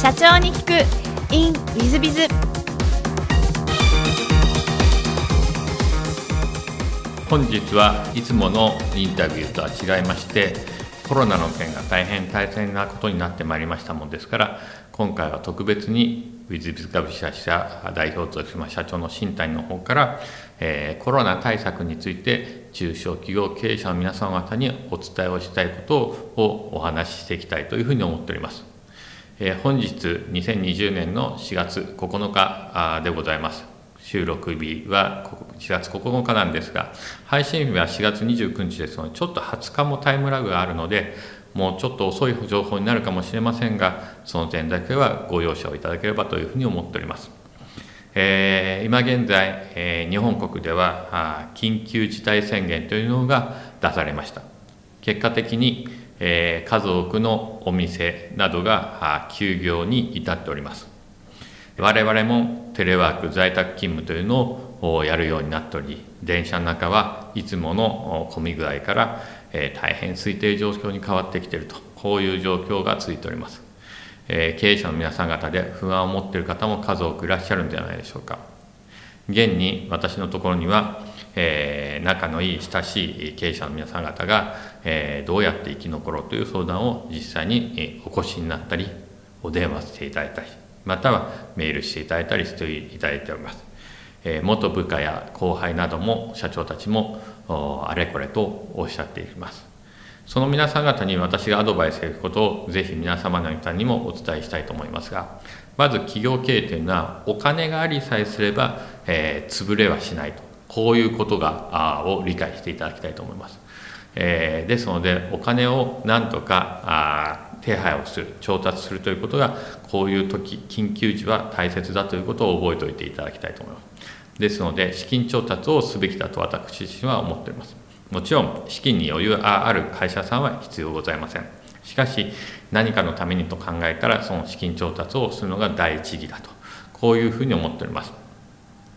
社長に聞く in ウィズビズ本日はいつものインタビューとは違いましてコロナの件が大変大変なことになってまいりましたものですから今回は特別にウィズビズ株式会社代表としま社長の新谷の方から、えー、コロナ対策について中小企業経営者の皆様方にお伝えをしたいことをお話ししていきたいというふうに思っております。えー、本日2020年の4月9日でございます。収録日は4月9日なんですが、配信日は4月29日ですので、ちょっと20日もタイムラグがあるので、もうちょっと遅い情報になるかもしれませんが、その点だけはご容赦をいただければというふうに思っております。えー、今現在、えー、日本国では緊急事態宣言というのが出されました。結果的に、えー、数多くのお店などが休業に至っております。我々もテレワーク在宅勤務というのをやるようになっており電車の中はいつもの混み具合から、え大変推定状況に変わってきているとこういう状況が続いております、え経営者の皆さん方で不安を持っている方も数多くいらっしゃるんではないでしょうか現に私のところには、えー、仲のいい親しい経営者の皆さん方が、えー、どうやって生き残ろうという相談を実際にお越しになったりお電話していただいたりまたはメールしていただいたりしていただいております。え元部下や後輩なども社長たちもあれこれとおっしゃっています。その皆さん方に私がアドバイスすることをぜひ皆様の方にもお伝えしたいと思いますが、まず企業経営というのはお金がありさえすれば、えー、潰れはしないと、こういうことがあを理解していただきたいと思います。えー、ですのでお金をなんとかあ手配をする調達するということがこういう時緊急時は大切だということを覚えておいていただきたいと思います。ですので資金調達をすべきだと私自身は思っております。もちろん資金に余裕がある会社さんは必要ございません。しかし何かのためにと考えたらその資金調達をするのが第一義だと。こういうふうに思っております。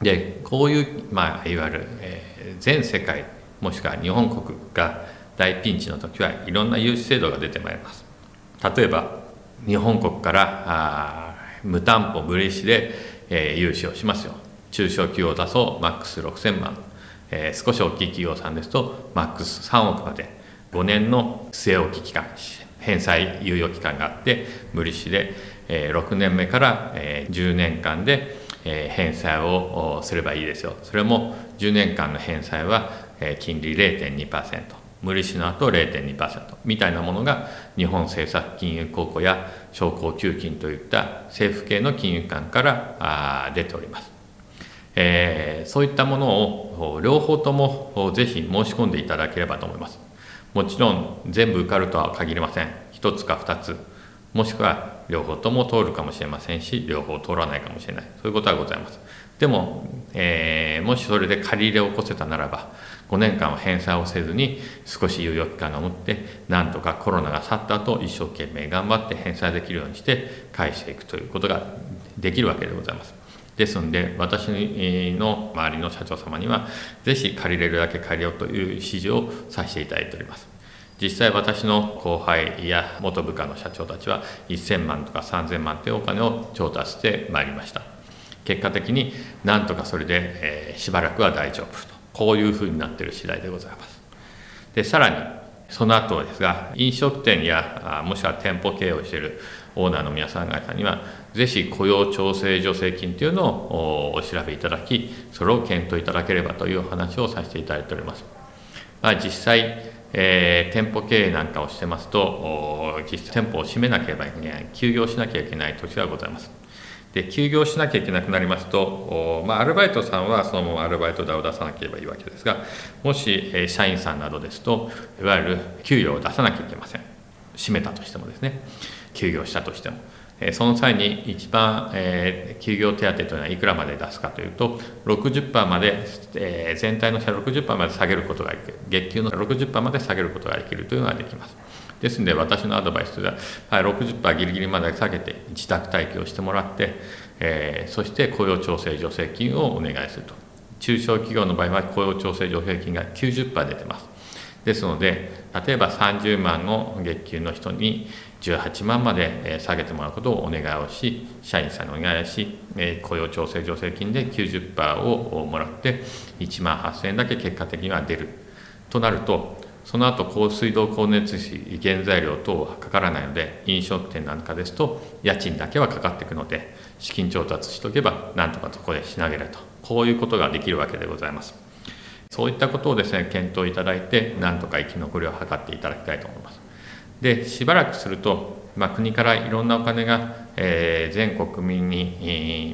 でこういう、まあ、いわゆる、えー、全世界もしくは日本国が大ピンチの時はいろんな融資制度が出てまいります。例えば日本国から無担保無利子で、えー、融資をしますよ。中小企業だとマックス6000万、えー、少し大きい企業さんですとマックス3億まで。5年の据え置き期間返済猶予期間があって無利子で、えー、6年目から、えー、10年間で、え、返済をすればいいですよそれも10年間の返済は、え、金利0.2%無利子の後0.2%みたいなものが日本政策金融公庫や商工給金といった政府系の金融機関から出ております。えー、そういったものを両方ともぜひ申し込んでいただければと思います。もちろん全部受かるとは限りません。1つか2つ、もしくは両方とも通るかもしれませんし、両方通らないかもしれない。そういうことはございます。でも、えー、もしそれで借り入れを起こせたならば、5年間は返済をせずに少し猶予期間を持ってなんとかコロナが去った後一生懸命頑張って返済できるようにして返していくということができるわけでございます。ですので私の周りの社長様にはぜひ借りれるだけ借りようという指示をさせていただいております。実際私の後輩や元部下の社長たちは1000万とか3000万というお金を調達してまいりました。結果的になんとかそれで、えー、しばらくは大丈夫と。こういうふうになっている次第でございます。でさらにその後ですが飲食店やもしくは店舗経営をしているオーナーの皆さん方にはぜひ雇用調整助成金というのをお調べいただきそれを検討いただければというお話をさせていただいております。まあ、実際えー、店舗経営なんかをしてますと実際店舗を閉めなければいけない休業しなきゃいけない土地がございます。で休業しなきゃいけなくなりますと、まあ、アルバイトさんはそのままアルバイト代を出さなければいいわけですがもし、え社員さんなどですといわゆる給与を出さなきゃいけません。閉めたとしてもですね。休業したとしても。その際に一番、えー、休業手当というのはいくらまで出すかというと、60%まで、えー、全体の60%まで下げることができる、月給の60%まで下げることができるというのができます。ですので私のアドバイスは、はい、60%ギリギリまで下げて自宅待機をしてもらって、えー、そして雇用調整助成金をお願いすると中小企業の場合は雇用調整助成金が90%出てますですので例えば30万の月給の人に18万まで下げてもらうことをお願いをし社員さんにお願いをし雇用調整助成金で90%をもらって1万8000円だけ結果的には出る。となるとその後高水道光熱費原材料等はかからないので飲食店なんかですと家賃だけはかかっていくので資金調達しておけばなんとかそこでしなげるとこういうことができるわけでございます。そういったことをですね検討いただいてなんとか生き残りを図っていただきたいと思います。でしばらくすると、まあ、国からいろんなお金が、えー、全国民に、え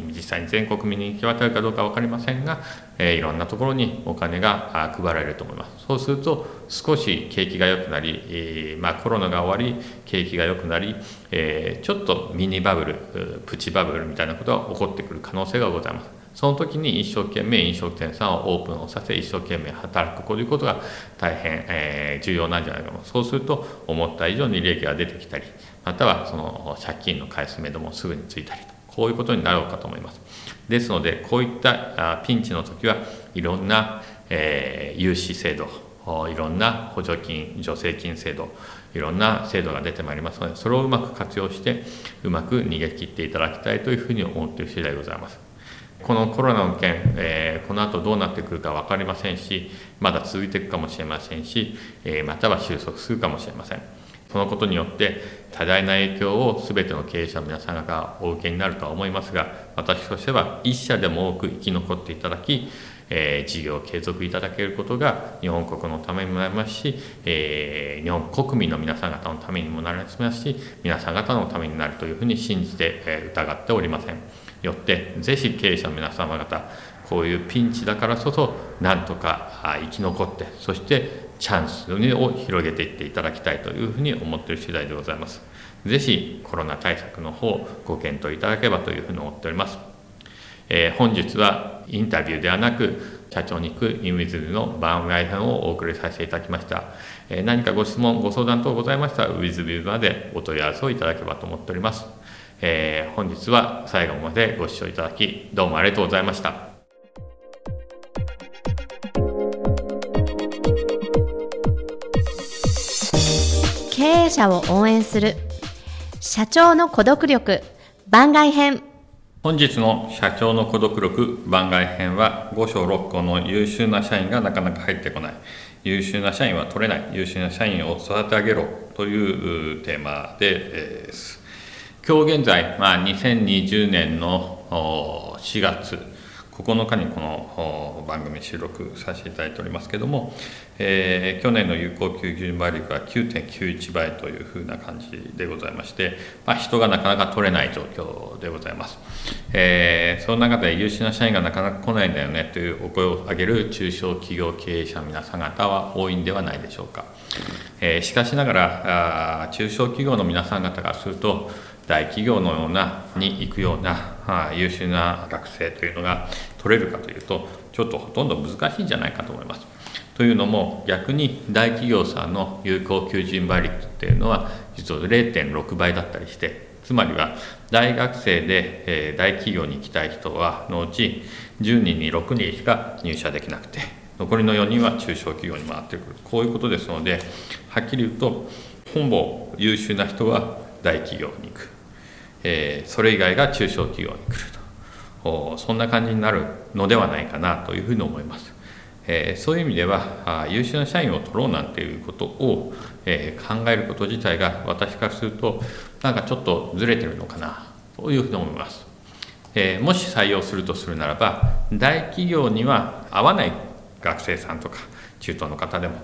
ー、実際に全国民に行き渡るかどうか分かりませんが、えー、いろんなところにお金が配られると思います。そうすると少し景気が良くなり、えーまあ、コロナが終わり景気が良くなり、え、ちょっとミニバブルプチバブルみたいなことが起こってくる可能性がございます。その時に一生懸命飲食店さんをオープンをさせ一生懸命働くこういうことが大変、えー、重要なんじゃないかと。そうすると思った以上に利益が出てきたりまたはその借金の返すめどもすぐについたりと。こういうことになろうかと思います。ですのでこういったピンチの時はいろんな、えー、融資制度いろんな補助金助成金制度いろんな制度が出てまいりますのでそれをうまく活用してうまく逃げ切っていただきたいというふうに思っている次第でございます。このコロナの件、えー、この後どうなってくるか分かりませんし、まだ続いていくかもしれませんし、えー、または収束するかもしれません。そのことによって多大な影響を全ての経営者の皆さんがお受けになるとは思いますが、私としては一社でも多く生き残っていただき、えー、事業を継続いただけることが日本国のためにもなりますし、えー、日本国民の皆さん方のためにもなりますし皆さん方のためになるというふうに信じて、えー、疑っておりません。よってぜひ経営者の皆様方こういうピンチだからこそなんとか生き残ってそしてチャンスを広げていっていただきたいというふうに思っている次第でございます。ぜひコロナ対策の方ご検討いただければというふうに思っております。えー、本日はインタビューではなく社長に行くインウィズの番外編をお送りさせていただきました。えー、何かご質問ご相談等ございましたらウィズビューまでお問い合わせをいただければと思っております。えー、本日は最後までご視聴いただきどうもありがとうございました。経営者を応援する社長の孤独力番外編本日の社長の孤独力番外編は5章6個の優秀な社員がなかなか入ってこない優秀な社員は取れない優秀な社員を育て上げろというテーマです。今日現在、まあ、2020年の4月。9日にこの番組収録させていただいておりますけれども、えー、去年の有効求人倍率は9.91倍というふうな感じでございまして、まあ、人がなかなか取れない状況でございます、えー、その中で優秀な社員がなかなか来ないんだよねというお声を上げる中小企業経営者の皆さん方は多いんではないでしょうか、えー、しかしながら中小企業の皆さん方からすると大企業のようなに行くような優秀な学生というのが取れるかというとちょっとほとんど難しいんじゃないかと思います。というのも逆に大企業さんの有効求人倍率っていうのは実は0.6倍だったりしてつまりは大学生で大企業に行きたい人はのうち10人に6人しか入社できなくて残りの4人は中小企業に回ってくるこういうことですのではっきり言うと本坊優秀な人は大企業に行くえー、それ以外が中小企業に来るとそんな感じになるのではないかなというふうに思います。えー、そういう意味では優秀な社員を取ろうなんていうことを、えー、考えること自体が私からするとなんかちょっとずれてるのかなというふうに思います。え、もし採用するとするならば大企業には合わない学生さんとか中東の方でも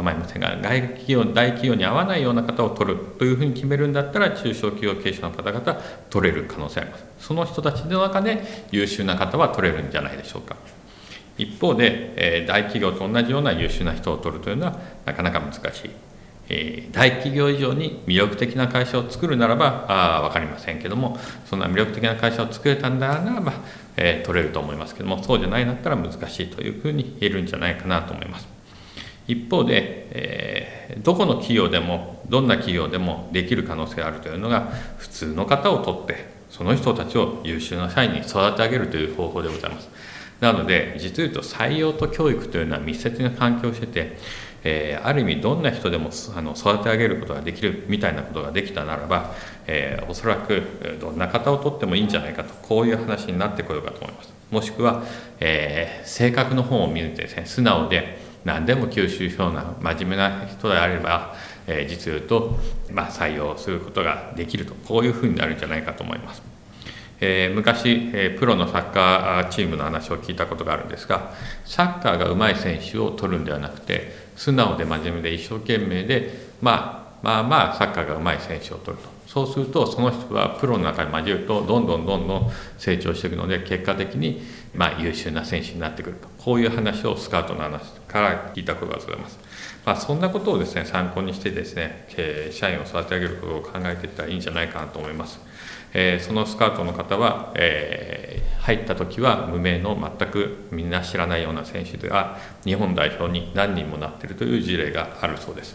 構いませんが外企業大企業に合わないような方を取るというふうに決めるんだったら中小企業経営者の方々取れる可能性あります。その人たちの中で優秀な方は取れるんじゃないでしょうか。一方で、え大企業と同じような優秀な人を取るというのはなかなか難しい、え大企業以上に魅力的な会社を作るならばあ分かりませんけどもそんな魅力的な会社を作れたんだならば、え取れると思いますけどもそうじゃないんだったら難しいというふうに言えるんじゃないかなと思います。一方で、えー、どこの企業でもどんな企業でもできる可能性があるというのが普通の方を取ってその人たちを優秀な社員に育て上げるという方法でございます。なので実を言うと採用と教育というのは密接な関係をしてて、えー、ある意味どんな人でもあの育て上げることができるみたいなことができたならば、えー、おそらくどんな方をとってもいいんじゃないかとこういう話になってこようかと思います。もしくは、えー、性格の本を見るとですね素直で何でも吸収しような真面目な人であれば、えー、実を言うと、まあ、採用することができるとこういうふうになるんじゃないかと思います。えー、昔、えー、プロのサッカーチームの話を聞いたことがあるんですがサッカーが上手い選手を取るんではなくて素直で真面目で一生懸命で、まあ、まあまあサッカーが上手い選手を取るとそうするとその人はプロの中に交じるとどんどんどんどん成長していくので結果的にまあ優秀な選手になってくるとこういう話をスカウトの話から聞いたことがございます。まあ、そんなことをですね参考にしてですね社員を育て上げることを考えていったらいいんじゃないかなと思います。えー、そのスカウトの方は、えー、入った時は無名の全くみんな知らないような選手が日本代表に何人もなっているという事例があるそうです。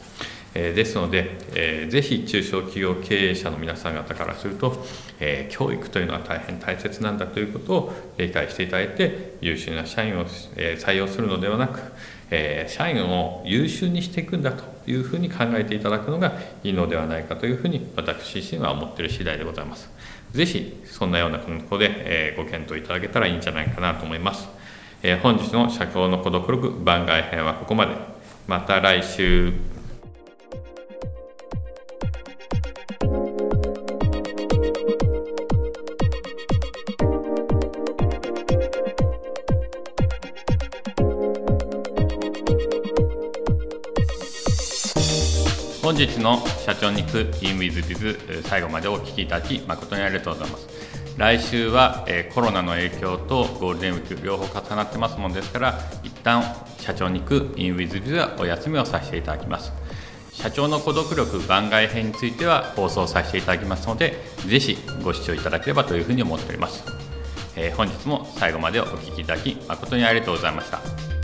え、ですので、えー、ぜひ中小企業経営者の皆さん方からすると、え、教育というのは大変大切なんだということを理解していただいて優秀な社員を、え採用するのではなく、え社員を優秀にしていくんだというふうに考えていただくのがいいのではないかというふうに私自身は思っている次第でございます。ぜひそんなようなことで、えご検討いただけたらいいんじゃないかなと思います。え本日の社長の孤独力番外編はここまで。また来週。本日の社長に行く in with biz 最後までお聞きいただき誠にありがとうございます。来週は、コロナの影響とゴールデンウィーク両方重なってますもんですから一旦社長に行く in with biz はお休みをさせていただきます。社長の孤独力番外編については放送させていただきますのでぜひご視聴いただければというふうに思っております。え、本日も最後までお聴きいただき誠にありがとうございました。